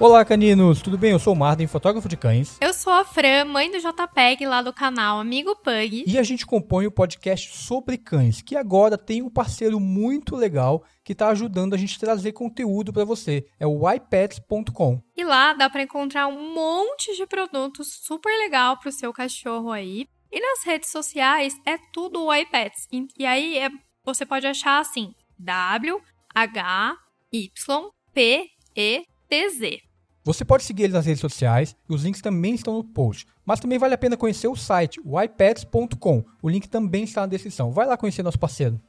Olá, caninos, tudo bem? Eu sou o Martin, fotógrafo de cães. Eu sou a Fran, mãe do JPEG lá do canal Amigo Pug. E a gente compõe o podcast sobre cães, que agora tem um parceiro muito legal que está ajudando a gente a trazer conteúdo para você. É o iPets.com. E lá dá para encontrar um monte de produtos super legal para o seu cachorro aí. E nas redes sociais é tudo o iPets. E aí é, você pode achar assim: W H Y P E T Z. Você pode seguir eles nas redes sociais e os links também estão no post. Mas também vale a pena conhecer o site, o ipads.com. O link também está na descrição. Vai lá conhecer nosso parceiro.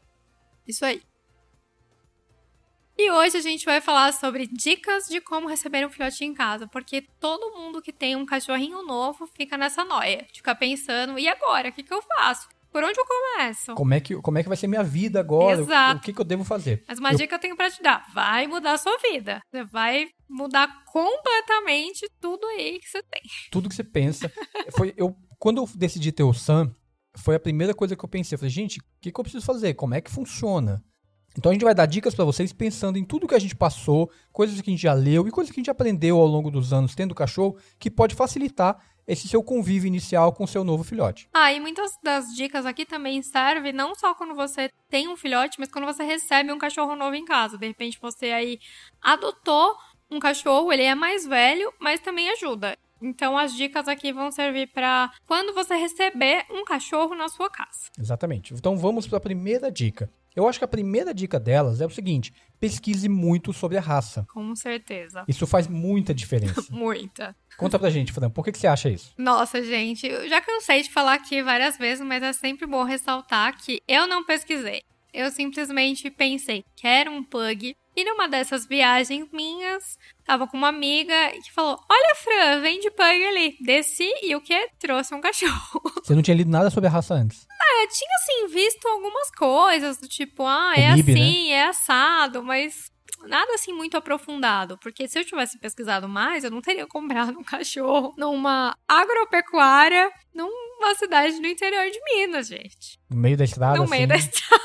Isso aí. E hoje a gente vai falar sobre dicas de como receber um filhote em casa, porque todo mundo que tem um cachorrinho novo fica nessa noia, fica pensando, e agora, o que, que eu faço? Por onde eu começo? Como é que, como é que vai ser minha vida agora? Exato. O, o que, que eu devo fazer? Mas uma eu... dica que eu tenho pra te dar: vai mudar a sua vida. Você vai mudar completamente tudo aí que você tem. Tudo que você pensa. foi, eu, quando eu decidi ter o Sam, foi a primeira coisa que eu pensei. Eu falei, gente, o que, que eu preciso fazer? Como é que funciona? Então a gente vai dar dicas para vocês pensando em tudo que a gente passou, coisas que a gente já leu e coisas que a gente aprendeu ao longo dos anos tendo cachorro, que pode facilitar esse seu convívio inicial com o seu novo filhote. Ah, e muitas das dicas aqui também servem não só quando você tem um filhote, mas quando você recebe um cachorro novo em casa. De repente você aí adotou um cachorro, ele é mais velho, mas também ajuda. Então as dicas aqui vão servir para quando você receber um cachorro na sua casa. Exatamente. Então vamos para a primeira dica. Eu acho que a primeira dica delas é o seguinte: pesquise muito sobre a raça. Com certeza. Isso faz muita diferença. muita. Conta pra gente, Fran, por que, que você acha isso? Nossa, gente, eu já cansei de falar aqui várias vezes, mas é sempre bom ressaltar que eu não pesquisei. Eu simplesmente pensei, quero um pug. E numa dessas viagens minhas, tava com uma amiga que falou: Olha, Fran, vem de pug ali. Desci e o que? Trouxe um cachorro. Você não tinha lido nada sobre a raça antes? Eu tinha assim visto algumas coisas, do tipo, ah, é MIB, assim, é assado, mas nada assim muito aprofundado, porque se eu tivesse pesquisado mais, eu não teria comprado um cachorro numa agropecuária numa cidade no interior de Minas, gente. No meio da estrada? No assim. meio da estrada.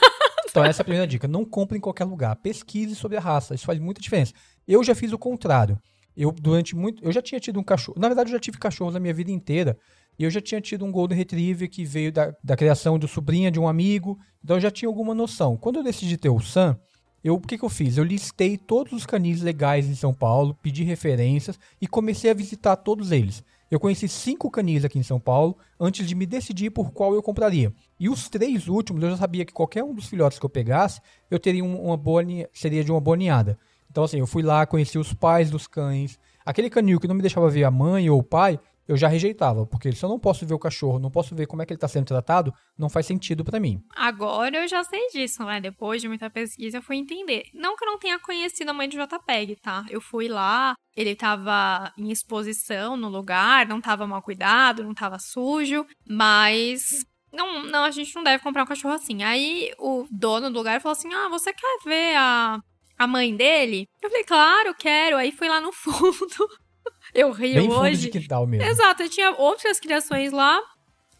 Então essa é a primeira dica, não compre em qualquer lugar, pesquise sobre a raça, isso faz muita diferença. Eu já fiz o contrário. Eu durante muito, eu já tinha tido um cachorro, na verdade eu já tive cachorros na minha vida inteira, e eu já tinha tido um Golden Retriever que veio da, da criação do sobrinha de um amigo, então eu já tinha alguma noção. Quando eu decidi ter o Sam, eu, o que, que eu fiz? Eu listei todos os canis legais em São Paulo, pedi referências e comecei a visitar todos eles. Eu conheci cinco canis aqui em São Paulo antes de me decidir por qual eu compraria. E os três últimos, eu já sabia que qualquer um dos filhotes que eu pegasse, eu teria uma boa seria de uma boa ninhada. Então assim, eu fui lá, conheci os pais dos cães. Aquele canil que não me deixava ver a mãe ou o pai, eu já rejeitava, porque se eu não posso ver o cachorro, não posso ver como é que ele está sendo tratado, não faz sentido para mim. Agora eu já sei disso, né? Depois de muita pesquisa, eu fui entender. Não que eu não tenha conhecido a mãe do JPEG, tá? Eu fui lá, ele tava em exposição no lugar, não tava mal cuidado, não tava sujo, mas não, não, a gente não deve comprar um cachorro assim. Aí o dono do lugar falou assim: Ah, você quer ver a, a mãe dele? Eu falei, claro, quero. Aí fui lá no fundo. Eu rio Bem fundo hoje. de quintal mesmo. Exato, eu tinha outras criações lá.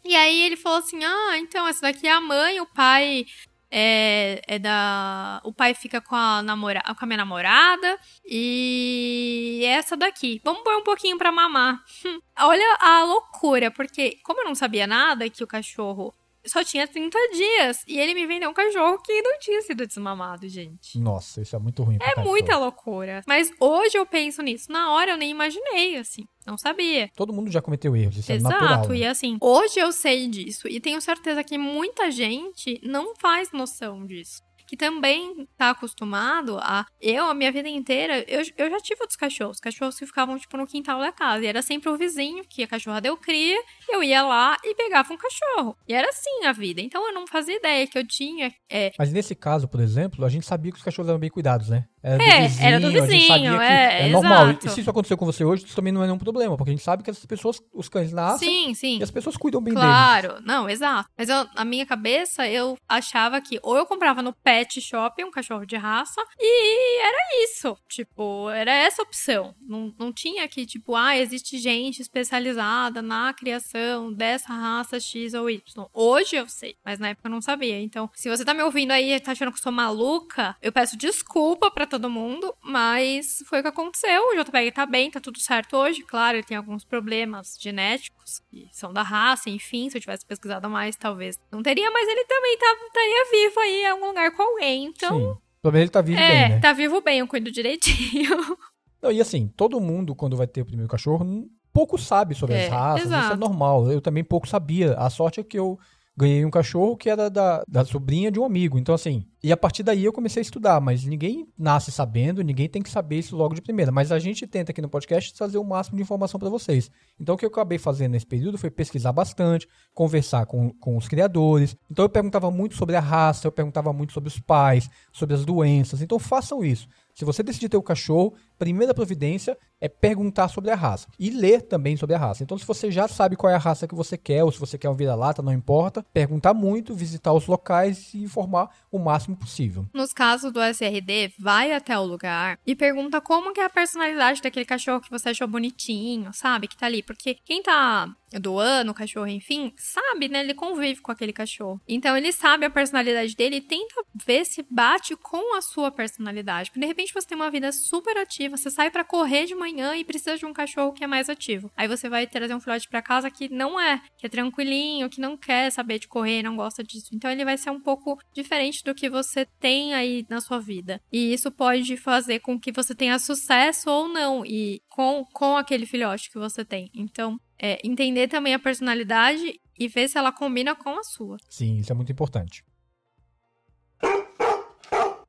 E aí ele falou assim: Ah, então essa daqui é a mãe, o pai é, é da. O pai fica com a, namora, com a minha namorada. E essa daqui. Vamos pôr um pouquinho pra mamar. Olha a loucura, porque como eu não sabia nada que o cachorro só tinha 30 dias. E ele me vendeu um cachorro que não tinha sido desmamado, gente. Nossa, isso é muito ruim. pra É muita loucura. Mas hoje eu penso nisso. Na hora eu nem imaginei, assim. Não sabia. Todo mundo já cometeu erros, isso Exato, é natural. né? e assim, hoje eu sei disso. E tenho certeza que muita gente não faz noção disso. Que também tá acostumado a. Eu, a minha vida inteira, eu, eu já tive outros cachorros. Cachorros que ficavam, tipo, no quintal da casa. E era sempre o vizinho, que a cachorra deu cria. Eu ia lá e pegava um cachorro. E era assim a vida. Então eu não fazia ideia que eu tinha. É, Mas nesse caso, por exemplo, a gente sabia que os cachorros eram bem cuidados, né? Era É, era do a gente vizinho, sabia que é, normal. exato. E se isso aconteceu com você hoje, isso também não é nenhum problema, porque a gente sabe que as pessoas, os cães nascem sim, sim. e as pessoas cuidam bem deles. Claro, não, exato. Mas eu, na minha cabeça, eu achava que ou eu comprava no pet pet shop, um cachorro de raça, e era isso. Tipo, era essa opção. Não, não tinha aqui, tipo, ah, existe gente especializada na criação dessa raça X ou Y. Hoje eu sei, mas na época eu não sabia. Então, se você tá me ouvindo aí e tá achando que eu sou maluca, eu peço desculpa para todo mundo, mas foi o que aconteceu. O JPEG tá bem, tá tudo certo hoje. Claro, ele tem alguns problemas genéticos que são da raça, enfim. Se eu tivesse pesquisado mais, talvez não teria, mas ele também tá, estaria vivo aí em algum lugar com alguém. Então. Sim. Pelo menos ele tá vivo é, bem, né? tá vivo bem, eu cuido direitinho. Não, e assim, todo mundo, quando vai ter o primeiro cachorro, pouco sabe sobre é, as raças, exato. isso é normal. Eu também pouco sabia. A sorte é que eu ganhei um cachorro que era da, da sobrinha de um amigo. Então, assim, e a partir daí eu comecei a estudar, mas ninguém nasce sabendo, ninguém tem que saber isso logo de primeira. Mas a gente tenta aqui no podcast trazer o máximo de informação para vocês. Então, o que eu acabei fazendo nesse período foi pesquisar bastante, conversar com, com os criadores. Então, eu perguntava muito sobre a raça, eu perguntava muito sobre os pais, sobre as doenças. Então, façam isso. Se você decidir ter um cachorro, primeira providência é perguntar sobre a raça e ler também sobre a raça. Então, se você já sabe qual é a raça que você quer, ou se você quer um vira-lata, não importa, perguntar muito, visitar os locais e informar o máximo possível. Nos casos do SRD, vai até o lugar e pergunta como que é a personalidade daquele cachorro que você achou bonitinho, sabe? Que tá ali. Porque quem tá doando o cachorro, enfim, sabe, né? Ele convive com aquele cachorro. Então ele sabe a personalidade dele e tenta ver se bate com a sua personalidade. Porque de repente você tem uma vida super ativa, você sai para correr de manhã e precisa de um cachorro que é mais ativo. Aí você vai trazer um filhote para casa que não é, que é tranquilinho, que não quer saber de correr, não gosta disso. Então ele vai ser um pouco diferente do que você tem aí na sua vida. E isso pode fazer com que você tenha sucesso ou não e com, com aquele filhote que você tem. Então, é, entender também a personalidade e ver se ela combina com a sua. Sim, isso é muito importante.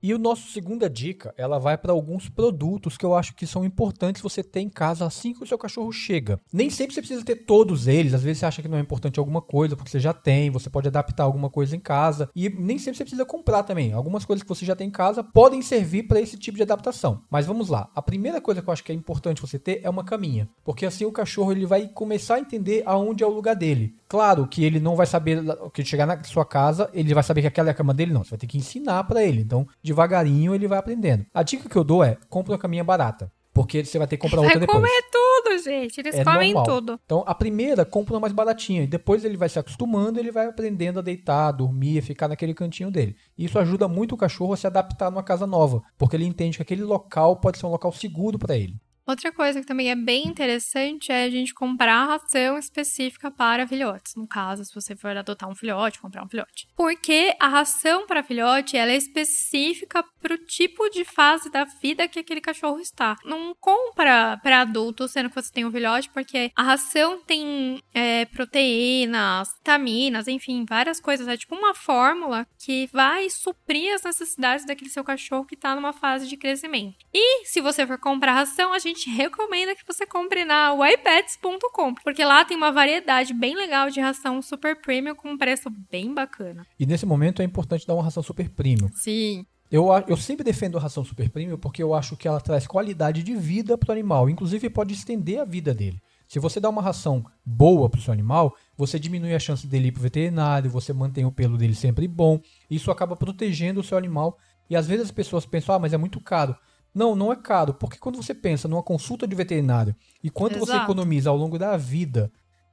E o nosso segunda dica, ela vai para alguns produtos que eu acho que são importantes você ter em casa assim que o seu cachorro chega. Nem sempre você precisa ter todos eles, às vezes você acha que não é importante alguma coisa, porque você já tem, você pode adaptar alguma coisa em casa e nem sempre você precisa comprar também. Algumas coisas que você já tem em casa podem servir para esse tipo de adaptação. Mas vamos lá. A primeira coisa que eu acho que é importante você ter é uma caminha, porque assim o cachorro ele vai começar a entender aonde é o lugar dele. Claro que ele não vai saber que chegar na sua casa, ele vai saber que aquela é a cama dele, não. Você vai ter que ensinar para ele. Então, devagarinho ele vai aprendendo. A dica que eu dou é: compra uma caminha barata. Porque você vai ter que comprar outra depois. Vai comer tudo, gente. Eles é comem normal. tudo. Então, a primeira, compra uma mais baratinha. E depois ele vai se acostumando, ele vai aprendendo a deitar, dormir, ficar naquele cantinho dele. E isso ajuda muito o cachorro a se adaptar numa casa nova. Porque ele entende que aquele local pode ser um local seguro para ele. Outra coisa que também é bem interessante é a gente comprar ração específica para filhotes. No caso, se você for adotar um filhote, comprar um filhote. Porque a ração para filhote ela é específica para o tipo de fase da vida que aquele cachorro está. Não compra para adulto, sendo que você tem um filhote, porque a ração tem é, proteínas, vitaminas, enfim, várias coisas. É tipo uma fórmula que vai suprir as necessidades daquele seu cachorro que está numa fase de crescimento. E se você for comprar ração, a gente gente recomenda que você compre na ypets.com, porque lá tem uma variedade bem legal de ração super premium com um preço bem bacana. E nesse momento é importante dar uma ração super premium. Sim. Eu, eu sempre defendo a ração super premium porque eu acho que ela traz qualidade de vida para o animal, inclusive pode estender a vida dele. Se você dá uma ração boa para o seu animal, você diminui a chance dele ir para o veterinário, você mantém o pelo dele sempre bom. Isso acaba protegendo o seu animal. E às vezes as pessoas pensam, ah, mas é muito caro. Não, não é caro, porque quando você pensa numa consulta de veterinário e quanto Exato. você economiza ao longo da vida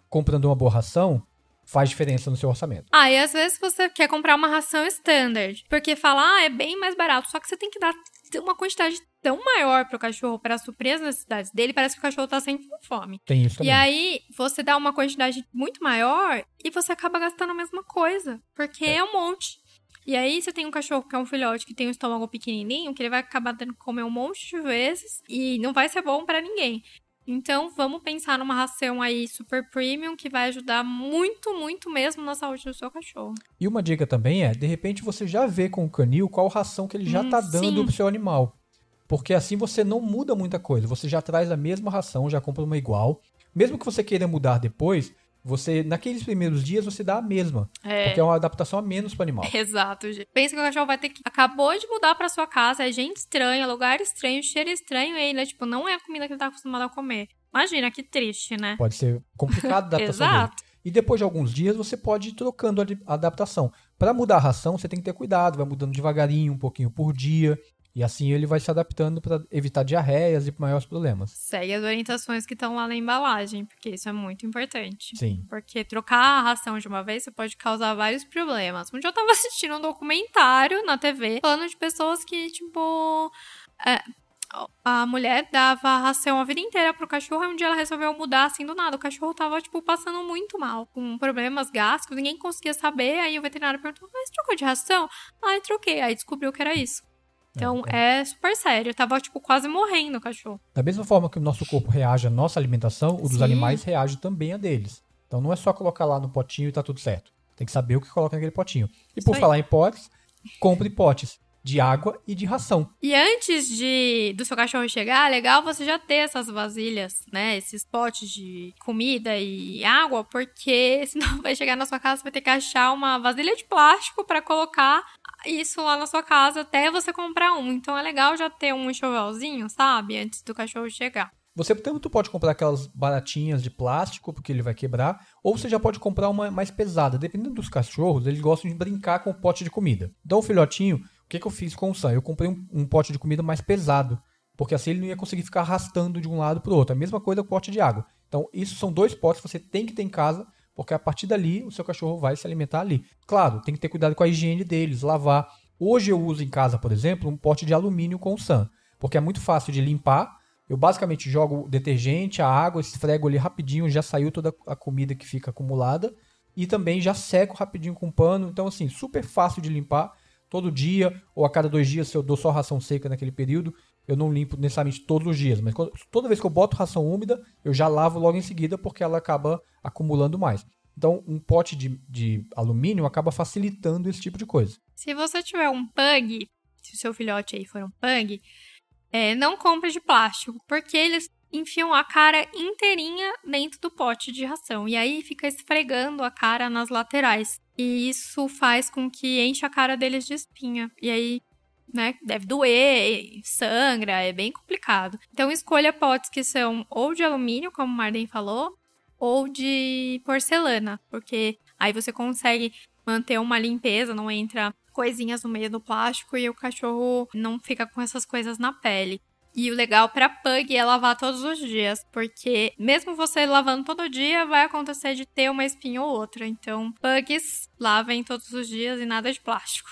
comprando uma boa ração, faz diferença no seu orçamento. Ah, e às vezes você quer comprar uma ração standard, porque fala, ah, é bem mais barato, só que você tem que dar uma quantidade tão maior pro cachorro para suprir as necessidades dele, parece que o cachorro tá sempre com fome. Tem isso também. E aí, você dá uma quantidade muito maior e você acaba gastando a mesma coisa, porque é, é um monte. E aí você tem um cachorro que é um filhote que tem um estômago pequenininho, que ele vai acabar tendo que comer um monte de vezes e não vai ser bom para ninguém. Então, vamos pensar numa ração aí super premium que vai ajudar muito, muito mesmo na saúde do seu cachorro. E uma dica também é, de repente você já vê com o canil qual ração que ele já hum, tá dando sim. pro seu animal. Porque assim você não muda muita coisa, você já traz a mesma ração, já compra uma igual. Mesmo que você queira mudar depois, você naqueles primeiros dias você dá a mesma, é. porque é uma adaptação a menos para o animal. Exato. Pensa que o cachorro vai ter que acabou de mudar para sua casa, é gente estranha, lugar estranho, cheiro estranho, ele é, tipo não é a comida que ele tá acostumado a comer. Imagina que triste, né? Pode ser complicado a adaptação Exato. Dele. E depois de alguns dias você pode ir trocando a adaptação. Para mudar a ração, você tem que ter cuidado, vai mudando devagarinho, um pouquinho por dia. E assim ele vai se adaptando para evitar diarreias e maiores problemas. Segue as orientações que estão lá na embalagem, porque isso é muito importante. Sim. Porque trocar a ração de uma vez você pode causar vários problemas. Um dia eu tava assistindo um documentário na TV falando de pessoas que, tipo. É, a mulher dava ração a vida inteira pro cachorro e um dia ela resolveu mudar assim do nada. O cachorro tava, tipo, passando muito mal, com problemas gástricos, ninguém conseguia saber. Aí o veterinário perguntou: Mas trocou de ração? Aí troquei. Aí descobriu que era isso. Então é, é super sério. Eu tava, tipo, quase morrendo o cachorro. Da mesma forma que o nosso corpo reage à nossa alimentação, o dos Sim. animais reage também a deles. Então não é só colocar lá no potinho e tá tudo certo. Tem que saber o que coloca naquele potinho. E Isso por aí. falar em potes, compre potes de água e de ração. E antes de do seu cachorro chegar, é legal você já ter essas vasilhas, né? Esses potes de comida e água, porque senão vai chegar na sua casa, você vai ter que achar uma vasilha de plástico para colocar isso lá na sua casa até você comprar um. Então é legal já ter um enxovalzinho, sabe? Antes do cachorro chegar. Você tanto pode comprar aquelas baratinhas de plástico, porque ele vai quebrar, ou você já pode comprar uma mais pesada. Dependendo dos cachorros, eles gostam de brincar com o pote de comida. Então, o filhotinho, o que, que eu fiz com o Sam? Eu comprei um, um pote de comida mais pesado, porque assim ele não ia conseguir ficar arrastando de um lado para o outro. A mesma coisa com o pote de água. Então, isso são dois potes que você tem que ter em casa, porque a partir dali o seu cachorro vai se alimentar ali. Claro, tem que ter cuidado com a higiene deles, lavar. Hoje eu uso em casa, por exemplo, um pote de alumínio com o Sam, porque é muito fácil de limpar. Eu basicamente jogo detergente, a água, esfrego ali rapidinho, já saiu toda a comida que fica acumulada. E também já seco rapidinho com pano. Então, assim, super fácil de limpar todo dia, ou a cada dois dias, se eu dou só ração seca naquele período, eu não limpo necessariamente todos os dias. Mas quando- toda vez que eu boto ração úmida, eu já lavo logo em seguida, porque ela acaba acumulando mais. Então, um pote de, de alumínio acaba facilitando esse tipo de coisa. Se você tiver um pug, se o seu filhote aí for um pug, é, não compre de plástico, porque eles enfiam a cara inteirinha dentro do pote de ração e aí fica esfregando a cara nas laterais. E isso faz com que enche a cara deles de espinha. E aí, né, deve doer, sangra, é bem complicado. Então escolha potes que são ou de alumínio, como o Marden falou, ou de porcelana, porque aí você consegue manter uma limpeza, não entra coisinhas no meio do plástico e o cachorro não fica com essas coisas na pele. E o legal para pug é lavar todos os dias, porque mesmo você lavando todo dia, vai acontecer de ter uma espinha ou outra. Então, pugs lavem todos os dias e nada de plástico.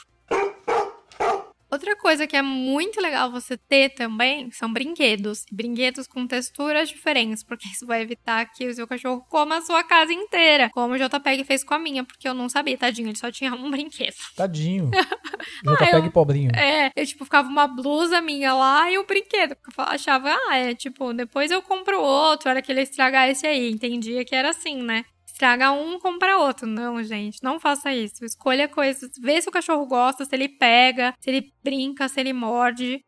Outra coisa que é muito legal você ter também são brinquedos. Brinquedos com texturas diferentes, porque isso vai evitar que o seu cachorro coma a sua casa inteira. Como o JPEG fez com a minha, porque eu não sabia, tadinho, ele só tinha um brinquedo. Tadinho. Ah, JPEG eu- pobrinho. É, eu, tipo, ficava uma blusa minha lá e o brinquedo. Eu achava, ah, é, tipo, depois eu compro outro, era que ele estragar esse aí. Entendia que era assim, né? Estraga um, compra outro. Não, gente, não faça isso. Escolha coisas, vê se o cachorro gosta, se ele pega, se ele brinca, se ele morde,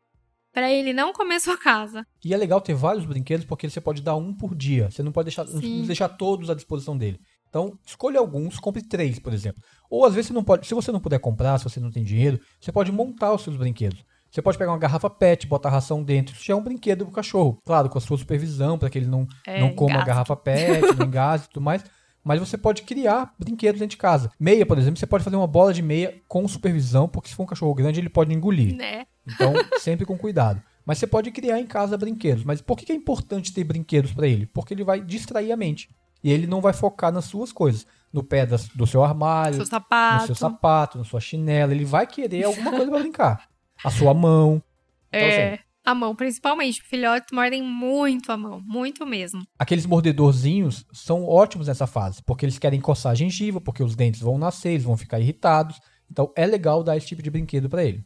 pra ele não comer sua casa. E é legal ter vários brinquedos porque você pode dar um por dia. Você não pode deixar, não deixar todos à disposição dele. Então, escolha alguns, compre três, por exemplo. Ou às vezes você não pode, se você não puder comprar, se você não tem dinheiro, você pode montar os seus brinquedos. Você pode pegar uma garrafa PET, botar ração dentro. Isso já é um brinquedo pro cachorro. Claro, com a sua supervisão, para que ele não, É, não coma a garrafa PET, não engase e tudo mais. Mas você pode criar brinquedos dentro de casa. Meia, por exemplo, você pode fazer uma bola de meia com supervisão, porque se for um cachorro grande, ele pode engolir. Né? Então, sempre com cuidado. Mas você pode criar em casa brinquedos. Mas por que é importante ter brinquedos para ele? Porque ele vai distrair a mente. E ele não vai focar nas suas coisas. No pé das- do seu armário, Seu no sapato. seu sapato, na sua chinela. Ele vai querer alguma coisa para brincar. A sua mão. Então, É, assim, a mão, principalmente. Filhotes mordem muito a mão, muito mesmo. aqueles mordedorzinhos são ótimos nessa fase. Porque eles querem coçar a gengiva, porque os dentes vão nascer, eles vão ficar irritados. Então é legal dar esse tipo de brinquedo para ele.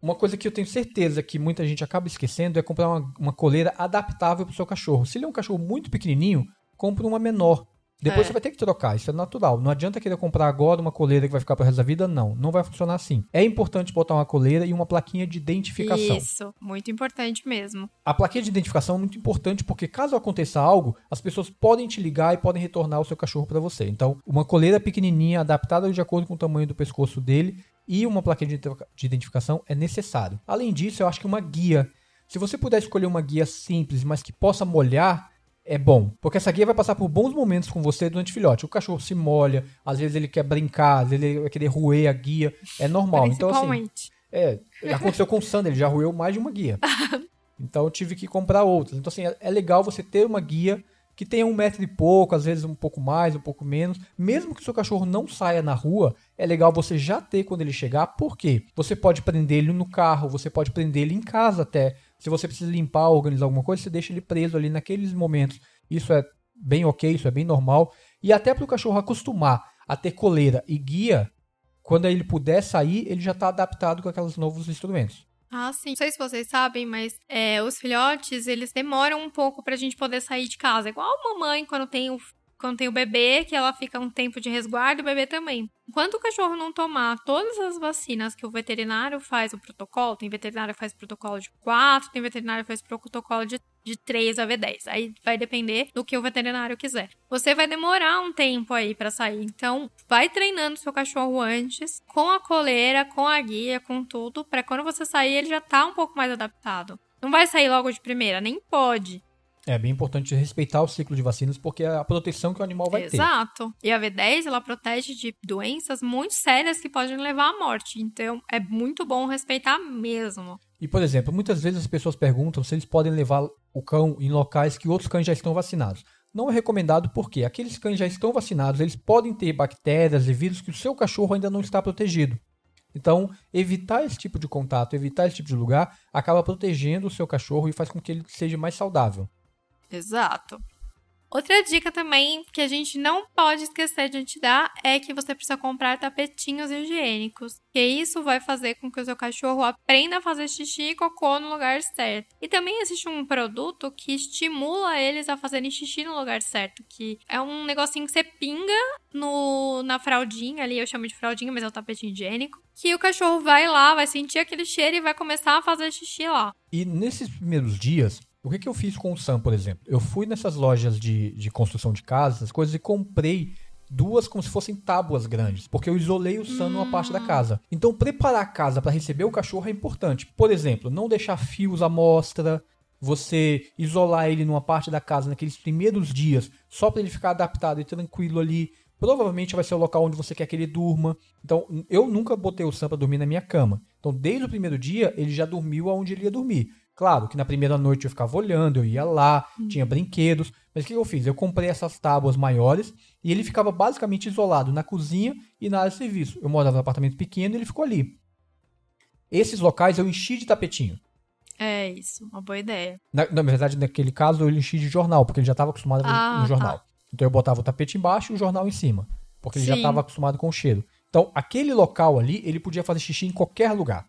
Uma coisa que eu tenho certeza que muita gente acaba esquecendo é comprar uma, uma coleira adaptável para o seu cachorro. Se ele é um cachorro muito pequenininho, compre uma menor. Depois É. você vai ter que trocar, isso é natural. Não adianta querer comprar agora uma coleira que vai ficar para resto da vida, não. Não vai funcionar assim. É importante botar uma coleira e uma plaquinha de identificação. Isso, muito importante mesmo. A plaquinha de identificação é muito importante porque caso aconteça algo, as pessoas podem te ligar e podem retornar o seu cachorro para você. Então, uma coleira pequenininha, adaptada de acordo com o tamanho do pescoço dele e uma plaquinha de identificação é necessário. Além disso, eu acho que uma guia. Se você puder escolher uma guia simples, mas que possa molhar, é bom. Porque essa guia vai passar por bons momentos com você durante o filhote. O cachorro se molha, às vezes ele quer brincar, às vezes ele vai querer roer a guia. É normal. Então, assim. É, aconteceu com o Sander, ele já roeu mais de uma guia. Então eu tive que comprar outras. Então, assim, é, é legal você ter uma guia que tenha um metro e pouco, às vezes um pouco mais, um pouco menos. Mesmo que o seu cachorro não saia na rua, é legal você já ter quando ele chegar, porque você pode prender ele no carro, você pode prender ele em casa até. Se você precisa limpar, organizar alguma coisa, você deixa ele preso ali naqueles momentos. Isso é bem ok, isso é bem normal. E até para o cachorro acostumar a ter coleira e guia, quando ele puder sair, ele já está adaptado com aqueles novos instrumentos. Ah, sim. Não sei se vocês sabem, mas é, os filhotes, eles demoram um pouco pra gente poder sair de casa. Igual a mamãe, quando tem o quando tem o bebê, que ela fica um tempo de resguardo, o bebê também. Enquanto o cachorro não tomar todas as vacinas que o veterinário faz o protocolo, tem veterinário que faz protocolo de 4, tem veterinário que faz protocolo de, de 3 a V10. Aí vai depender do que o veterinário quiser. Você vai demorar um tempo aí para sair. Então, vai treinando seu cachorro antes, com a coleira, com a guia, com tudo, para quando você sair ele já tá um pouco mais adaptado. Não vai sair logo de primeira, nem pode. É bem importante respeitar o ciclo de vacinas, porque é a proteção que o animal vai Exato. ter. Exato. E a V10, ela protege de doenças muito sérias que podem levar à morte. Então, é muito bom respeitar mesmo. E, por exemplo, muitas vezes as pessoas perguntam se eles podem levar o cão em locais que outros cães já estão vacinados. Não é recomendado porque aqueles cães já estão vacinados, eles podem ter bactérias e vírus que o seu cachorro ainda não está protegido. Então, evitar esse tipo de contato, evitar esse tipo de lugar, acaba protegendo o seu cachorro e faz com que ele seja mais saudável. Exato. Outra dica também que a gente não pode esquecer de te dar é que você precisa comprar tapetinhos higiênicos, que isso vai fazer com que o seu cachorro aprenda a fazer xixi e cocô no lugar certo. E também existe um produto que estimula eles a fazerem xixi no lugar certo, que é um negocinho que você pinga no na fraldinha ali, eu chamo de fraldinha, mas é um tapetinho higiênico, que o cachorro vai lá, vai sentir aquele cheiro e vai começar a fazer xixi lá. E nesses primeiros dias, o que, que eu fiz com o Sam, por exemplo? Eu fui nessas lojas de, de construção de casas, coisas, e comprei duas como se fossem tábuas grandes, porque eu isolei o Sam numa parte da casa. Então, preparar a casa para receber o cachorro é importante. Por exemplo, não deixar fios à mostra, você isolar ele numa parte da casa naqueles primeiros dias, só para ele ficar adaptado e tranquilo ali. Provavelmente vai ser o local onde você quer que ele durma. Então, eu nunca botei o Sam para dormir na minha cama. Então, desde o primeiro dia, ele já dormiu aonde ele ia dormir. Claro que na primeira noite eu ficava olhando, eu ia lá, hum. tinha brinquedos. Mas o que eu fiz? Eu comprei essas tábuas maiores e ele ficava basicamente isolado na cozinha e na área de serviço. Eu morava num apartamento pequeno e ele ficou ali. Esses locais eu enchi de tapetinho. É isso, uma boa ideia. Na, na verdade, naquele caso eu enchi de jornal, porque ele já estava acostumado ah, no jornal. Tá. Então eu botava o tapete embaixo e o jornal em cima, porque ele Sim. já estava acostumado com o cheiro. Então, aquele local ali, ele podia fazer xixi em qualquer lugar.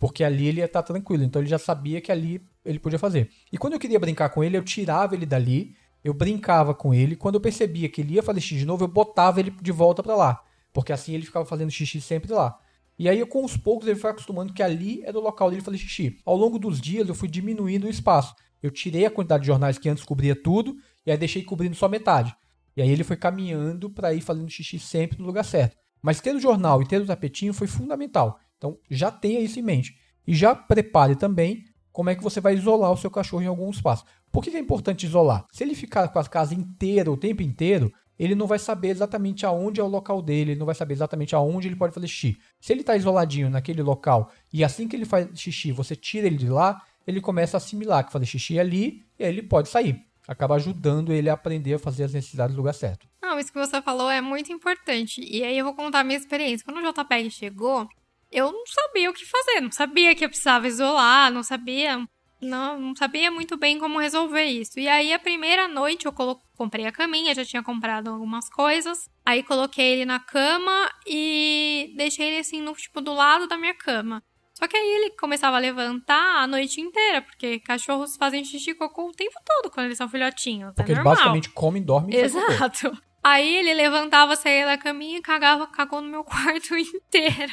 Porque ali ele ia estar tranquilo. Então ele já sabia que ali ele podia fazer. E quando eu queria brincar com ele, eu tirava ele dali, eu brincava com ele. Quando eu percebia que ele ia fazer xixi de novo, eu botava ele de volta para lá. Porque assim ele ficava fazendo xixi sempre lá. E aí, com os poucos, ele foi acostumando que ali era o local dele fazer xixi. Ao longo dos dias, eu fui diminuindo o espaço. Eu tirei a quantidade de jornais que antes cobria tudo, e aí deixei cobrindo só metade. E aí ele foi caminhando para ir fazendo xixi sempre no lugar certo. Mas ter o jornal e ter o tapetinho foi fundamental. Então já tenha isso em mente. E já prepare também como é que você vai isolar o seu cachorro em algum espaço. Por que é importante isolar? Se ele ficar com a casa inteira o tempo inteiro, ele não vai saber exatamente aonde é o local dele, ele não vai saber exatamente aonde ele pode fazer xixi. Se ele está isoladinho naquele local e assim que ele faz xixi, você tira ele de lá, ele começa a assimilar que fazer xixi é ali e aí ele pode sair. Acaba ajudando ele a aprender a fazer as necessidades no lugar certo. Não, isso que você falou é muito importante. E aí eu vou contar a minha experiência. Quando o JPEG chegou, eu não sabia o que fazer, não sabia que eu precisava isolar, não sabia, não, não sabia muito bem como resolver isso. E aí a primeira noite eu colo comprei a caminha, já tinha comprado algumas coisas. Aí coloquei ele na cama e deixei ele assim no tipo do lado da minha cama. Só que aí ele começava a levantar a noite inteira, porque cachorros fazem xixi e cocô o tempo todo quando eles são filhotinhos. Porque é eles basicamente comem, dormem e Exato. Aí ele levantava, saía da caminha e cagava, cagou no meu quarto inteiro.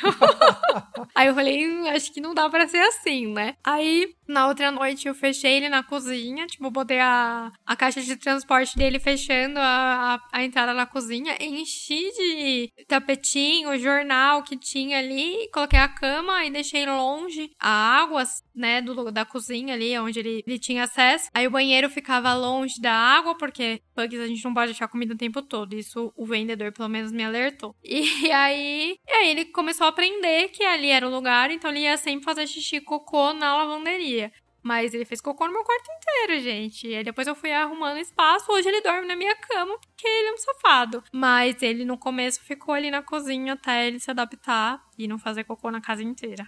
Aí eu falei, hum, acho que não dá pra ser assim, né? Aí, na outra noite, eu fechei ele na cozinha, tipo, botei a, a caixa de transporte dele fechando a, a, a entrada na cozinha, enchi de tapetinho, jornal que tinha ali, coloquei a cama e deixei longe a água, né, do, da cozinha ali, onde ele, ele tinha acesso. Aí o banheiro ficava longe da água, porque pugs a gente não pode deixar comida o tempo todo. Isso o vendedor, pelo menos, me alertou. E aí, e aí ele começou a aprender que ali era o lugar, então ele ia sempre fazer xixi e cocô na lavanderia. Mas ele fez cocô no meu quarto inteiro, gente. E aí depois eu fui arrumando espaço. Hoje ele dorme na minha cama porque ele é um safado. Mas ele no começo ficou ali na cozinha até ele se adaptar e não fazer cocô na casa inteira.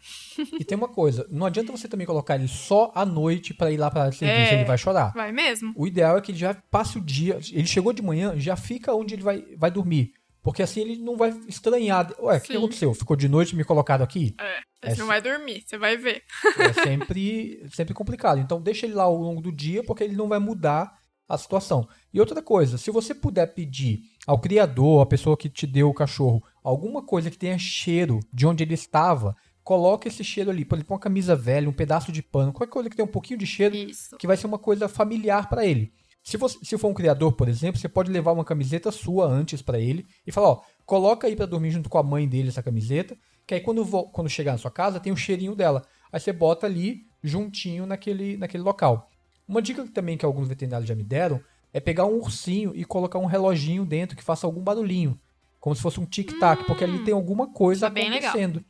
E tem uma coisa, não adianta você também colocar ele só à noite para ir lá para serviço, é, ele vai chorar. Vai mesmo. O ideal é que ele já passe o dia, ele chegou de manhã, já fica onde ele vai, vai dormir. Porque assim ele não vai estranhar. Ué, o que aconteceu? Ficou de noite me colocado aqui? É, você é, não vai dormir, você vai ver. É sempre, sempre complicado. Então deixa ele lá ao longo do dia, porque ele não vai mudar a situação. E outra coisa, se você puder pedir ao criador, a pessoa que te deu o cachorro, alguma coisa que tenha cheiro de onde ele estava, coloque esse cheiro ali. Por exemplo, uma camisa velha, um pedaço de pano, qualquer coisa que tenha um pouquinho de cheiro, Isso. que vai ser uma coisa familiar para ele. Se, você, se for um criador, por exemplo, você pode levar uma camiseta sua antes para ele e falar, ó, coloca aí para dormir junto com a mãe dele essa camiseta, que aí quando, quando chegar na sua casa tem o um cheirinho dela. Aí você bota ali juntinho naquele, naquele local. Uma dica também que alguns veterinários já me deram é pegar um ursinho e colocar um reloginho dentro que faça algum barulhinho. Como se fosse um tic-tac, hum, porque ali tem alguma coisa é acontecendo.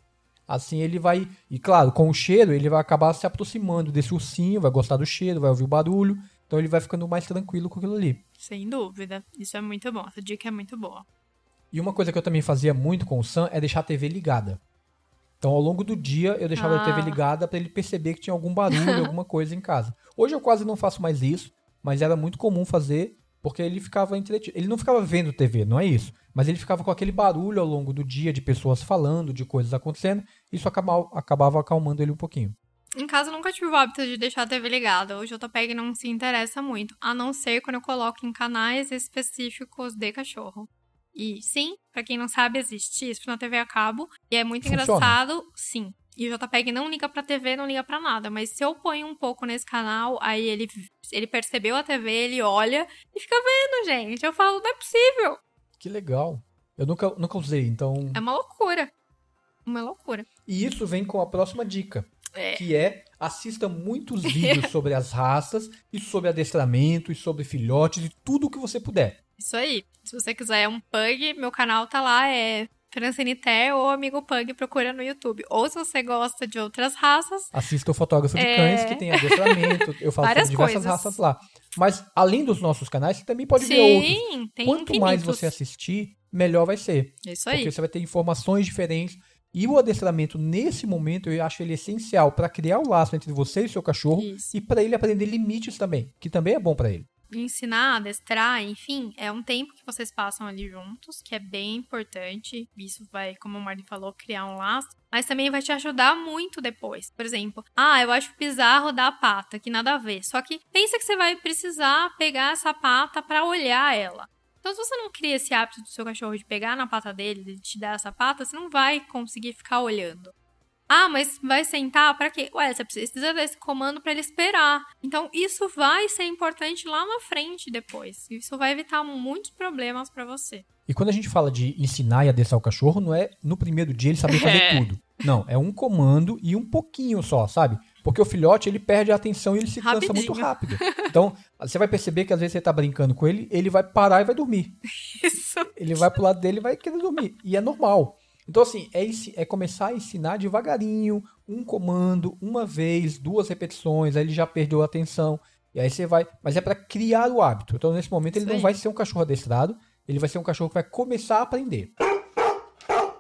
Assim ele vai. E claro, com o cheiro, ele vai acabar se aproximando desse ursinho, vai gostar do cheiro, vai ouvir o barulho. Então ele vai ficando mais tranquilo com aquilo ali. Sem dúvida. Isso é muito bom. Essa dica é muito boa. E uma coisa que eu também fazia muito com o Sam é deixar a TV ligada. Então, ao longo do dia, eu deixava ah. a TV ligada para ele perceber que tinha algum barulho, alguma coisa em casa. Hoje eu quase não faço mais isso, mas era muito comum fazer porque ele ficava entretido. Ele não ficava vendo TV, não é isso. Mas ele ficava com aquele barulho ao longo do dia de pessoas falando, de coisas acontecendo. Isso acabava, acabava acalmando ele um pouquinho. Em casa eu nunca tive o hábito de deixar a TV ligada. O JPEG não se interessa muito, a não ser quando eu coloco em canais específicos de cachorro. E sim, para quem não sabe, existe isso na TV a cabo. E é muito Funciona. engraçado, sim. E o JPEG não liga pra TV, não liga pra nada. Mas se eu ponho um pouco nesse canal, aí ele, ele percebeu a TV, ele olha e fica vendo, gente. Eu falo, não é possível. Que legal. Eu nunca, nunca usei, então. É uma loucura. Uma loucura. E isso vem com a próxima dica. É. Que é assista muitos vídeos sobre as raças e sobre adestramento e sobre filhotes e tudo o que você puder. Isso aí. Se você quiser um pug, meu canal tá lá, é Francinité ou Amigo Pug, procura no YouTube. Ou se você gosta de outras raças. Assista o Fotógrafo de é... Cães, que tem adestramento. Eu falo sobre diversas coisas. raças lá. Mas, além dos nossos canais, você também pode Sim, ver outros. Tem Quanto infinitos. mais você assistir, melhor vai ser. Isso aí. Porque você vai ter informações diferentes. E o adestramento, nesse momento, eu acho ele essencial para criar o laço entre você e seu cachorro Isso. e para ele aprender limites também, que também é bom para ele ensinar, adestrar, enfim, é um tempo que vocês passam ali juntos, que é bem importante. Isso vai, como o Marlene falou, criar um laço. Mas também vai te ajudar muito depois. Por exemplo, ah, eu acho bizarro dar a pata, que nada a ver. Só que pensa que você vai precisar pegar essa pata para olhar ela. Então, se você não cria esse hábito do seu cachorro de pegar na pata dele, de te dar essa pata, você não vai conseguir ficar olhando. Ah, mas vai sentar para quê? Ué, você precisa desse comando para ele esperar. Então, isso vai ser importante lá na frente depois. Isso vai evitar muitos problemas para você. E quando a gente fala de ensinar e adestrar o cachorro, não é no primeiro dia ele saber fazer é. tudo. Não, é um comando e um pouquinho só, sabe? Porque o filhote, ele perde a atenção e ele se cansa muito rápido. Então, você vai perceber que às vezes você tá brincando com ele, ele vai parar e vai dormir. Isso. Ele vai pro lado dele e vai querer dormir. E é normal. Então, assim, é, é começar a ensinar devagarinho, um comando, uma vez, duas repetições, aí ele já perdeu a atenção. E aí você vai. Mas é para criar o hábito. Então, nesse momento, ele Sim. não vai ser um cachorro adestrado, ele vai ser um cachorro que vai começar a aprender.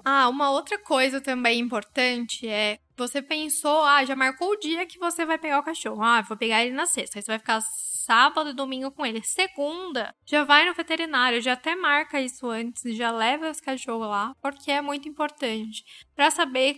Ah, uma outra coisa também importante é você pensou, ah, já marcou o dia que você vai pegar o cachorro. Ah, vou pegar ele na sexta. Aí você vai ficar sábado e domingo com ele. Segunda, já vai no veterinário, já até marca isso antes, já leva os cachorros lá, porque é muito importante para saber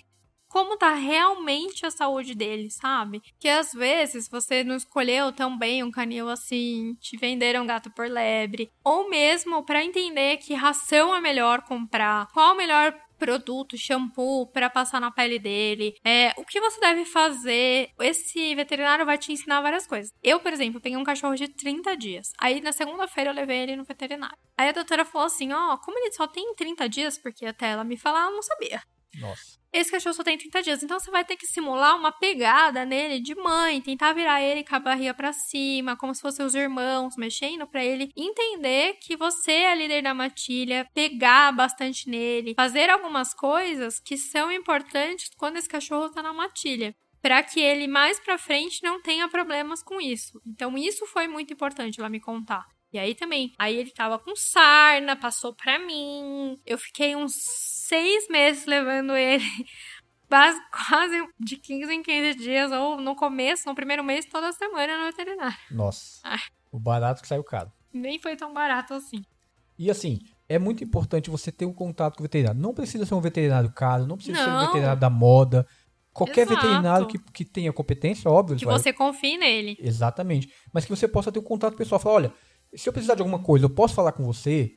como tá realmente a saúde dele, sabe? Que às vezes você não escolheu tão bem um canil assim, te venderam gato por lebre, ou mesmo para entender que ração é melhor comprar, qual o melhor produto, shampoo para passar na pele dele, é, o que você deve fazer. Esse veterinário vai te ensinar várias coisas. Eu, por exemplo, peguei um cachorro de 30 dias. Aí na segunda-feira eu levei ele no veterinário. Aí a doutora falou assim: ó, oh, como ele só tem 30 dias, porque até ela me falar, ela não sabia. Nossa. Esse cachorro só tem 30 dias, então você vai ter que simular uma pegada nele de mãe, tentar virar ele com a barriga para cima, como se fossem os irmãos mexendo para ele entender que você é líder da matilha, pegar bastante nele, fazer algumas coisas que são importantes quando esse cachorro tá na matilha para que ele mais para frente não tenha problemas com isso. Então isso foi muito importante ela me contar. E aí também, aí ele tava com sarna, passou pra mim. Eu fiquei uns seis meses levando ele quase de 15 em 15 dias, ou no começo, no primeiro mês, toda semana no veterinário. Nossa. Ah. O barato que saiu caro. Nem foi tão barato assim. E assim, é muito importante você ter um contato com o veterinário. Não precisa ser um veterinário caro, não precisa não. ser um veterinário da moda. Qualquer Exato. veterinário que, que tenha competência, óbvio. Que vai... você confie nele. Exatamente. Mas que você possa ter um contato pessoal. Falar, olha, se eu precisar de alguma coisa, eu posso falar com você.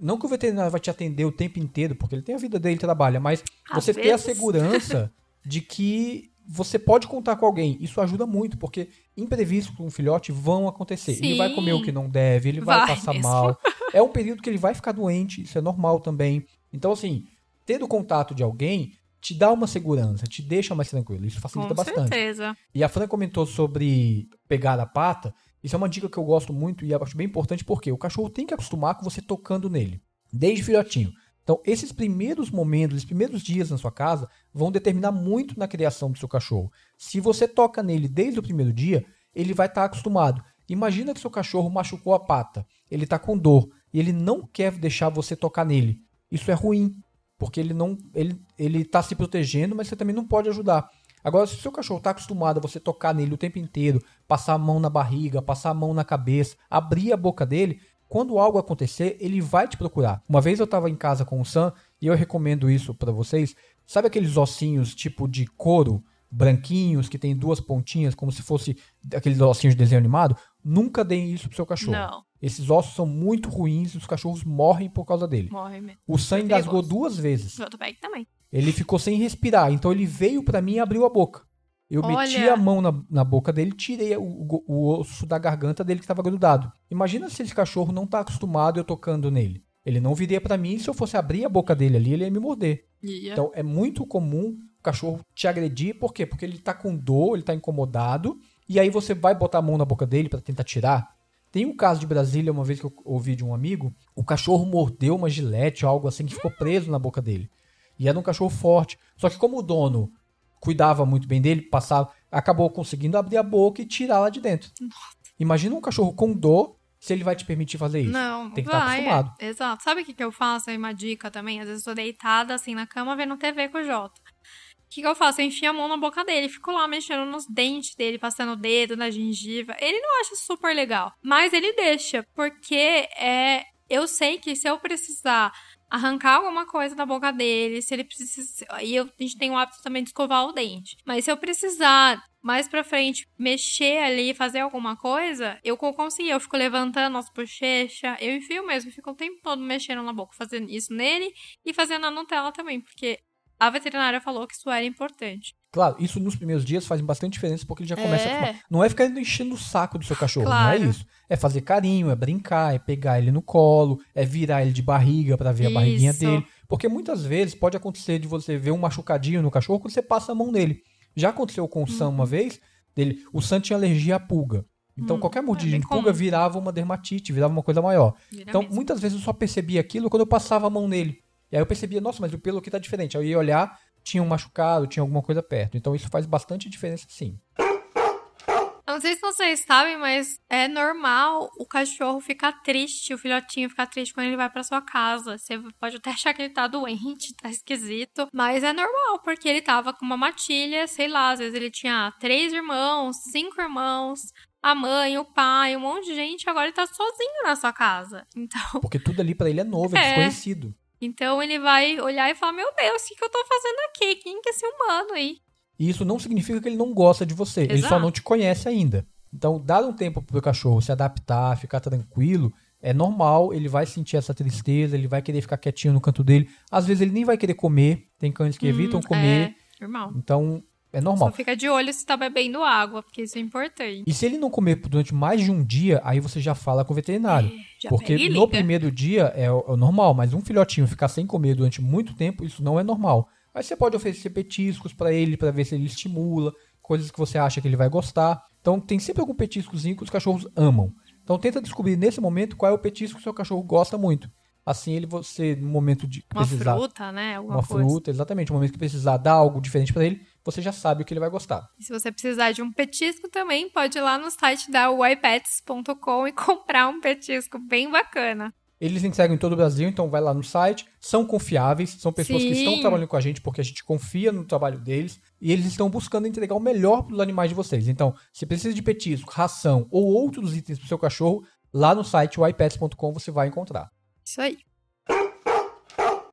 Não que o veterinário vai te atender o tempo inteiro, porque ele tem a vida dele, trabalha, mas Às você vezes. ter a segurança de que você pode contar com alguém. Isso ajuda muito, porque imprevistos com um filhote vão acontecer. Sim. Ele vai comer o que não deve, ele vai, vai passar mesmo. mal. É um período que ele vai ficar doente, isso é normal também. Então, assim, ter o contato de alguém te dá uma segurança, te deixa mais tranquilo. Isso facilita com bastante. Certeza. E a Fran comentou sobre pegar a pata. Isso é uma dica que eu gosto muito e acho bem importante porque o cachorro tem que acostumar com você tocando nele, desde filhotinho. Então, esses primeiros momentos, esses primeiros dias na sua casa vão determinar muito na criação do seu cachorro. Se você toca nele desde o primeiro dia, ele vai estar tá acostumado. Imagina que seu cachorro machucou a pata, ele está com dor e ele não quer deixar você tocar nele. Isso é ruim, porque ele não ele ele está se protegendo, mas você também não pode ajudar. Agora, se o seu cachorro está acostumado a você tocar nele o tempo inteiro, passar a mão na barriga, passar a mão na cabeça, abrir a boca dele, quando algo acontecer, ele vai te procurar. Uma vez eu estava em casa com o Sam e eu recomendo isso para vocês. Sabe aqueles ossinhos tipo de couro, branquinhos, que tem duas pontinhas, como se fosse aqueles ossinhos de desenho animado? Nunca deem isso pro seu cachorro. Não. Esses ossos são muito ruins e os cachorros morrem por causa dele. Morrem mesmo. O Sam engasgou duas vezes. O outro também. Ele ficou sem respirar, então ele veio para mim e abriu a boca. Eu Olha. meti a mão na, na boca dele tirei o, o, o, osso da garganta dele que estava grudado. Imagina se esse cachorro não tá acostumado eu tocando nele. Ele não viria para mim e se eu fosse abrir a boca dele ali, ele ia me morder. Yeah. Então é muito comum o cachorro te agredir, por quê? Porque ele tá com dor, ele tá incomodado, e aí você vai botar a mão na boca dele para tentar tirar. Tem um caso de Brasília, uma vez que eu ouvi de um amigo, o cachorro mordeu uma gilete, algo assim, que ficou preso na boca dele. E era um cachorro forte. Só que como o dono cuidava muito bem dele, passava, acabou conseguindo abrir a boca e tirar lá de dentro. Imagina um cachorro com dor se ele vai te permitir fazer isso. Não, tem que vai, estar acostumado. É, exato. Sabe o que, que eu faço? É uma dica também. Às vezes eu tô deitada assim na cama vendo TV com o Jota. O que, que eu faço? Eu enfio a mão na boca dele, fico lá mexendo nos dentes dele, passando o dedo na gengiva. Ele não acha super legal, mas ele deixa, porque é, eu sei que se eu precisar arrancar alguma coisa da boca dele, se ele precisa. E eu, a gente tem o hábito também de escovar o dente. Mas se eu precisar mais pra frente mexer ali, fazer alguma coisa, eu consigo. Eu fico levantando as bochechas, eu enfio mesmo, fico o tempo todo mexendo na boca, fazendo isso nele e fazendo na Nutella também, porque a veterinária falou que isso era importante. Claro, isso nos primeiros dias faz bastante diferença porque ele já começa é. a fumar. Não é ficar enchendo o saco do seu cachorro, claro. não é isso. É fazer carinho, é brincar, é pegar ele no colo, é virar ele de barriga para ver isso. a barriguinha dele. Porque muitas vezes pode acontecer de você ver um machucadinho no cachorro quando você passa a mão nele. Já aconteceu com o Sam uma uhum. vez, dele, o Sam tinha alergia à pulga. Então, hum, qualquer mordida é de pulga virava uma dermatite, virava uma coisa maior. Vira então, mesmo. muitas vezes eu só percebia aquilo quando eu passava a mão nele. E aí eu percebia, nossa, mas o pelo aqui tá diferente. Aí eu ia olhar, tinha um machucado, tinha alguma coisa perto. Então isso faz bastante diferença sim. Não sei se vocês sabem, mas é normal o cachorro ficar triste, o filhotinho ficar triste quando ele vai para sua casa. Você pode até achar que ele tá doente, tá esquisito, mas é normal, porque ele tava com uma matilha, sei lá, às vezes ele tinha três irmãos, cinco irmãos, a mãe, o pai, um monte de gente, agora ele tá sozinho na sua casa. Então. Porque tudo ali para ele é novo, é, é desconhecido. Então ele vai olhar e falar: Meu Deus, o que, que eu tô fazendo aqui? Quem que é esse humano aí? E isso não significa que ele não gosta de você. Ele só Exato. não te conhece ainda. Então, dar um tempo pro cachorro se adaptar, ficar tranquilo, é normal. Ele vai sentir essa tristeza, ele vai querer ficar quietinho no canto dele. Às vezes ele nem vai querer comer. Tem cães que evitam Hum, comer. É, normal. Então, é normal. Só fica de olho se tá bebendo água, porque isso é importante. E se ele não comer durante mais de um dia, aí você já fala com o veterinário. Já Porque no primeiro dia é o, é normal, mas um filhotinho ficar sem comer durante muito tempo, isso não é normal. Aí você pode oferecer petiscos pra ele, pra ver se ele estimula, coisas que você acha que ele vai gostar. Então tem sempre algum petiscozinho que os cachorros amam. Então tenta descobrir nesse momento qual é o petisco que o seu cachorro gosta muito. Assim ele você no momento de Uma precisar fruta, né? Alguma uma coisa. fruta, exatamente, no momento que precisar dar algo diferente pra ele, você já sabe o que ele vai gostar. E se você precisar de um petisco também, pode ir lá no site da ypets.com e comprar um petisco bem bacana. Eles entregam em todo o Brasil, então vai lá no site. São confiáveis, são pessoas que Sim. estão trabalhando com a gente porque a gente confia no trabalho deles e eles estão buscando entregar o melhor para os animais de vocês. Então, se precisa de petisco, ração ou outros itens para o seu cachorro, lá no site ypets.com você vai encontrar. Isso aí.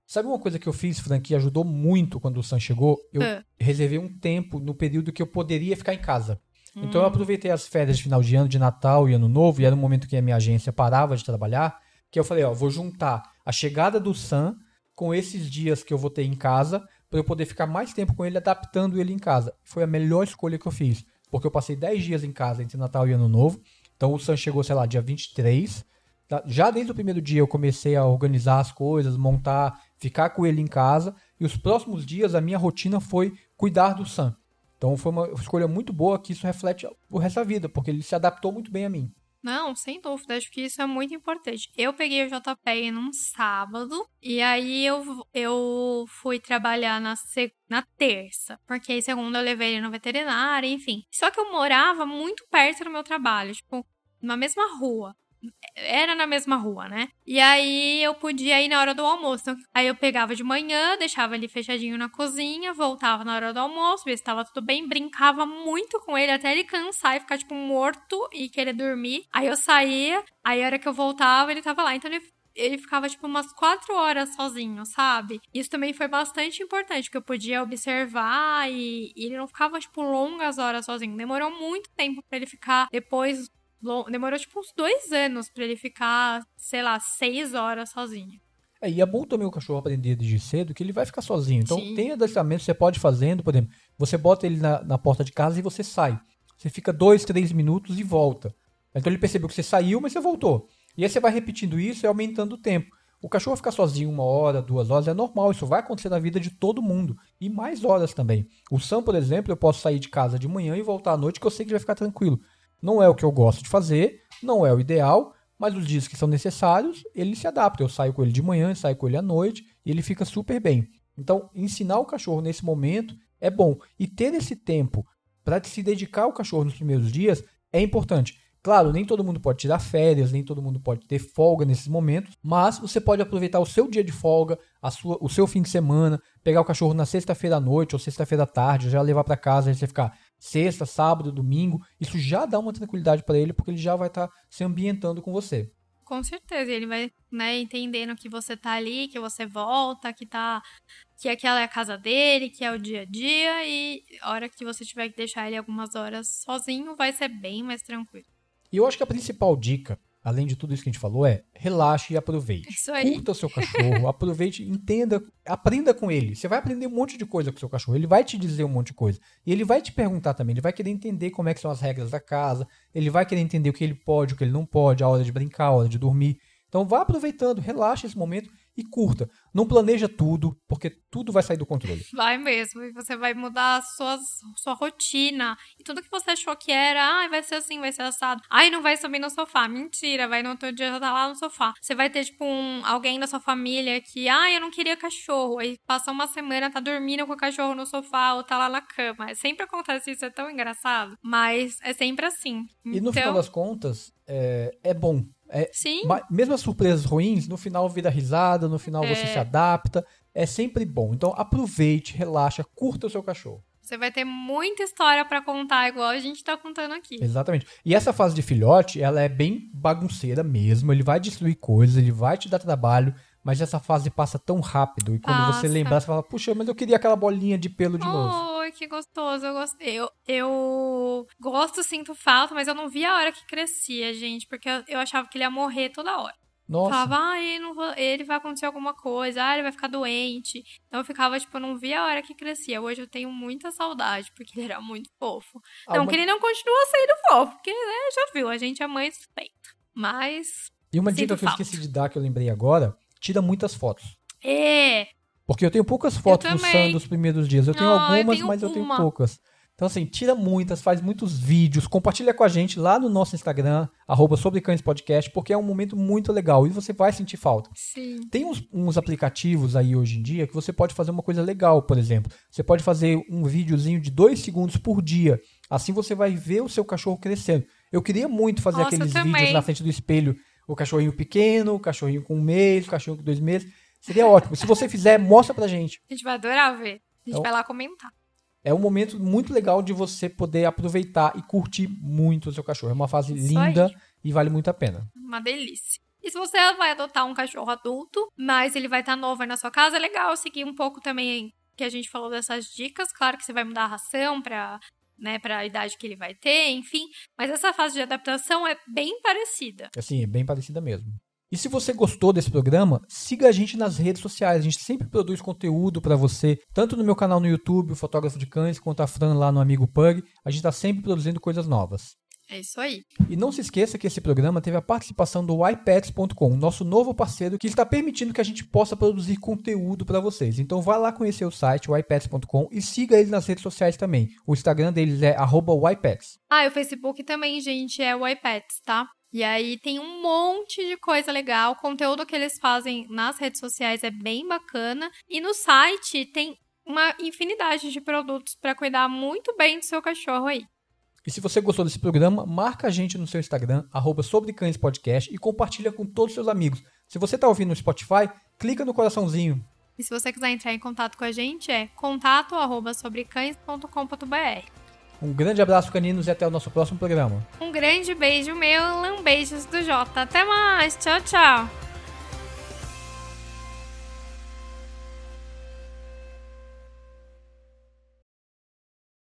Sabe uma coisa que eu fiz, Frank, que ajudou muito quando o Sam chegou? Eu Ah. reservei um tempo no período que eu poderia ficar em casa. Então Hum. eu aproveitei as férias de final de ano, de Natal e Ano Novo, e era um momento que a minha agência parava de trabalhar, que eu falei, ó, vou juntar a chegada do Sam com esses dias que eu vou ter em casa, para eu poder ficar mais tempo com ele, adaptando ele em casa. Foi a melhor escolha que eu fiz, porque eu passei 10 dias em casa entre Natal e Ano Novo, então o Sam chegou, sei lá, dia 23, tá? já desde o primeiro dia eu comecei a organizar as coisas, montar, ficar com ele em casa, e os próximos dias a minha rotina foi cuidar do Sam. Então foi uma escolha muito boa que isso reflete o resto da vida, porque ele se adaptou muito bem a mim. Não, sem dúvida, acho que isso é muito importante. Eu peguei o JPEG num sábado e aí eu, eu fui trabalhar na, na terça, porque aí segunda eu levei ele no veterinário, enfim. Só que eu morava muito perto do meu trabalho, tipo, na mesma rua. Era na mesma rua, né? E aí eu podia ir na hora do almoço. Aí eu pegava de manhã, deixava ele fechadinho na cozinha, voltava na hora do almoço, ver se tava tudo bem, brincava muito com ele até ele cansar e ficar, tipo, morto e querer dormir. Aí eu saía, aí a hora que eu voltava, ele tava lá. Então ele ele ficava, tipo, umas quatro horas sozinho, sabe? Isso também foi bastante importante, porque eu podia observar e, e ele não ficava, tipo, longas horas sozinho. Demorou muito tempo pra ele ficar depois. Demorou, tipo, uns dois anos pra ele ficar, sei lá, seis horas sozinho. É, e é bom também o cachorro aprender desde cedo que ele vai ficar sozinho. Então Sim. tem adestramento que você pode ir fazendo, por exemplo, você bota ele na, na porta de casa e você sai. Você fica dois, três minutos e volta. Então ele percebeu que você saiu, mas você voltou. E aí você vai repetindo isso e aumentando o tempo. O cachorro ficar sozinho uma hora, duas horas é normal, isso vai acontecer na vida de todo mundo. E mais horas também. O Sam, por exemplo, eu posso sair de casa de manhã e voltar à noite que eu sei que ele vai ficar tranquilo. Não é o que eu gosto de fazer, não é o ideal, mas os dias que são necessários, ele se adapta. Eu saio com ele de manhã, saio com ele à noite e ele fica super bem. Então, ensinar o cachorro nesse momento é bom. E ter esse tempo para se dedicar ao cachorro nos primeiros dias é importante. Claro, nem todo mundo pode tirar férias, nem todo mundo pode ter folga nesses momentos, mas você pode aproveitar o seu dia de folga, a sua, o seu fim de semana, pegar o cachorro na sexta-feira à noite ou sexta-feira à tarde, já levar para casa, aí você ficar sexta, sábado, domingo, isso já dá uma tranquilidade para ele, porque ele já vai estar se ambientando com você. Com certeza, ele vai, né, entendendo que você tá ali, que você volta, que tá. que aquela é a casa dele, que é o dia a dia, e a hora que você tiver que deixar ele algumas horas sozinho, vai ser bem mais tranquilo. E eu acho que a principal dica, além de tudo isso que a gente falou, é relaxe e aproveite. Isso aí. Curta o seu cachorro, aproveite, entenda, aprenda com ele. Você vai aprender um monte de coisa com o seu cachorro. Ele vai te dizer um monte de coisa. E ele vai te perguntar também. Ele vai querer entender como é que são as regras da casa. Ele vai querer entender o que ele pode, o que ele não pode, a hora de brincar, a hora de dormir. Então vá aproveitando, relaxe esse momento e curta. Não planeja tudo, porque tudo vai sair do controle. Vai mesmo, e você vai mudar a suas, sua rotina. E tudo que você achou que era, ai, vai ser assim, vai ser assado. Ai, não vai subir no sofá. Mentira, vai no outro dia já tá lá no sofá. Você vai ter, tipo, um, alguém da sua família que, ai, eu não queria cachorro. Aí passa uma semana, tá dormindo com o cachorro no sofá ou tá lá na cama. Sempre acontece isso, é tão engraçado. Mas é sempre assim. E no então, final das contas, é, é bom. É, sim, Mesmo as surpresas ruins, no final vira risada, no final você É. se adapta. É sempre bom. Então aproveite, relaxa, curta o seu cachorro. você vai ter muita história pra contar, igual a gente tá contando aqui. Exatamente. E essa fase de filhote, ela é bem bagunceira mesmo. Ele vai destruir coisas, ele vai te dar trabalho, mas essa fase passa tão rápido. E quando você Passa. lembrar, você fala, puxa, mas eu queria aquela bolinha de pelo de novo. Ai, que gostoso, eu gostei. Eu, eu gosto, sinto falta, mas eu não vi a hora que crescia, gente, porque eu, eu achava que ele ia morrer toda hora. Nossa. Falava, ah, ele, não va- ele vai acontecer alguma coisa, ah, ele vai ficar doente. Então eu ficava, tipo, eu não via a hora que crescia. Hoje eu tenho muita saudade, porque ele era muito fofo. Ah, não uma- que ele não continua sendo fofo, porque, né, já viu, a gente é mãe suspeita. Mas, E uma dica que eu falta. esqueci de dar, que eu lembrei agora, tira muitas fotos. é, Porque eu tenho poucas fotos também. Sun dos primeiros dias. Eu tenho Ah, eu algumas, tenho mas eu tenho uma. poucas. Então, assim, tira muitas, faz muitos vídeos, compartilha com a gente lá no nosso Instagram, arroba podcast, porque é um momento muito legal e você vai sentir falta. sim. Tem uns, uns aplicativos aí hoje em dia que você pode fazer uma coisa legal, por exemplo. Você pode fazer um videozinho de dois segundos por dia. Assim você vai ver o seu cachorro crescendo. Eu queria muito fazer Nossa, aqueles vídeos na frente do espelho. O cachorrinho pequeno, o cachorrinho com um mês, o cachorrinho com dois meses. Seria ótimo. Se você fizer, mostra pra gente. A gente vai adorar ver. A gente Então- vai lá comentar. É um momento muito legal de você poder aproveitar e curtir muito o seu cachorro. É uma fase Isso linda aí. e vale muito a pena. Uma delícia. E se você vai adotar um cachorro adulto, mas ele vai estar novo aí na sua casa, é legal seguir um pouco também que a gente falou dessas dicas. Claro que você vai mudar a ração pra, né, pra idade que ele vai ter, enfim. Mas essa fase de adaptação é bem parecida. Assim, é bem parecida mesmo. E se você gostou desse programa, siga a gente nas redes sociais. A gente sempre produz conteúdo pra você, tanto no meu canal no YouTube, o Fotógrafo de Cães, quanto a Fran lá no Amigo Pug. A gente tá sempre produzindo coisas novas. É isso aí. E não se esqueça que esse programa teve a participação do iPads.com, nosso novo parceiro que está permitindo que a gente possa produzir conteúdo para vocês. Então vá lá conhecer o site, o iPads.com, e siga eles nas redes sociais também. O Instagram deles é arroba iPads. Ah, e o Facebook também, gente, é o iPads, tá? E aí tem um monte de coisa legal. O conteúdo que eles fazem nas redes sociais é bem bacana. E no site tem uma infinidade de produtos pra cuidar muito bem do seu cachorro aí. E se você gostou desse programa, marca a gente no seu Instagram, arroba sobre cães podcast, e compartilha com todos os seus amigos. Se você está ouvindo no Spotify, clica no coraçãozinho. E se você quiser entrar em contato com a gente, é contato@sobrecães.com.br. Um grande abraço, caninos, e até o nosso próximo programa. Um grande beijo meu, beijos do Jota. Até mais. Tchau, tchau.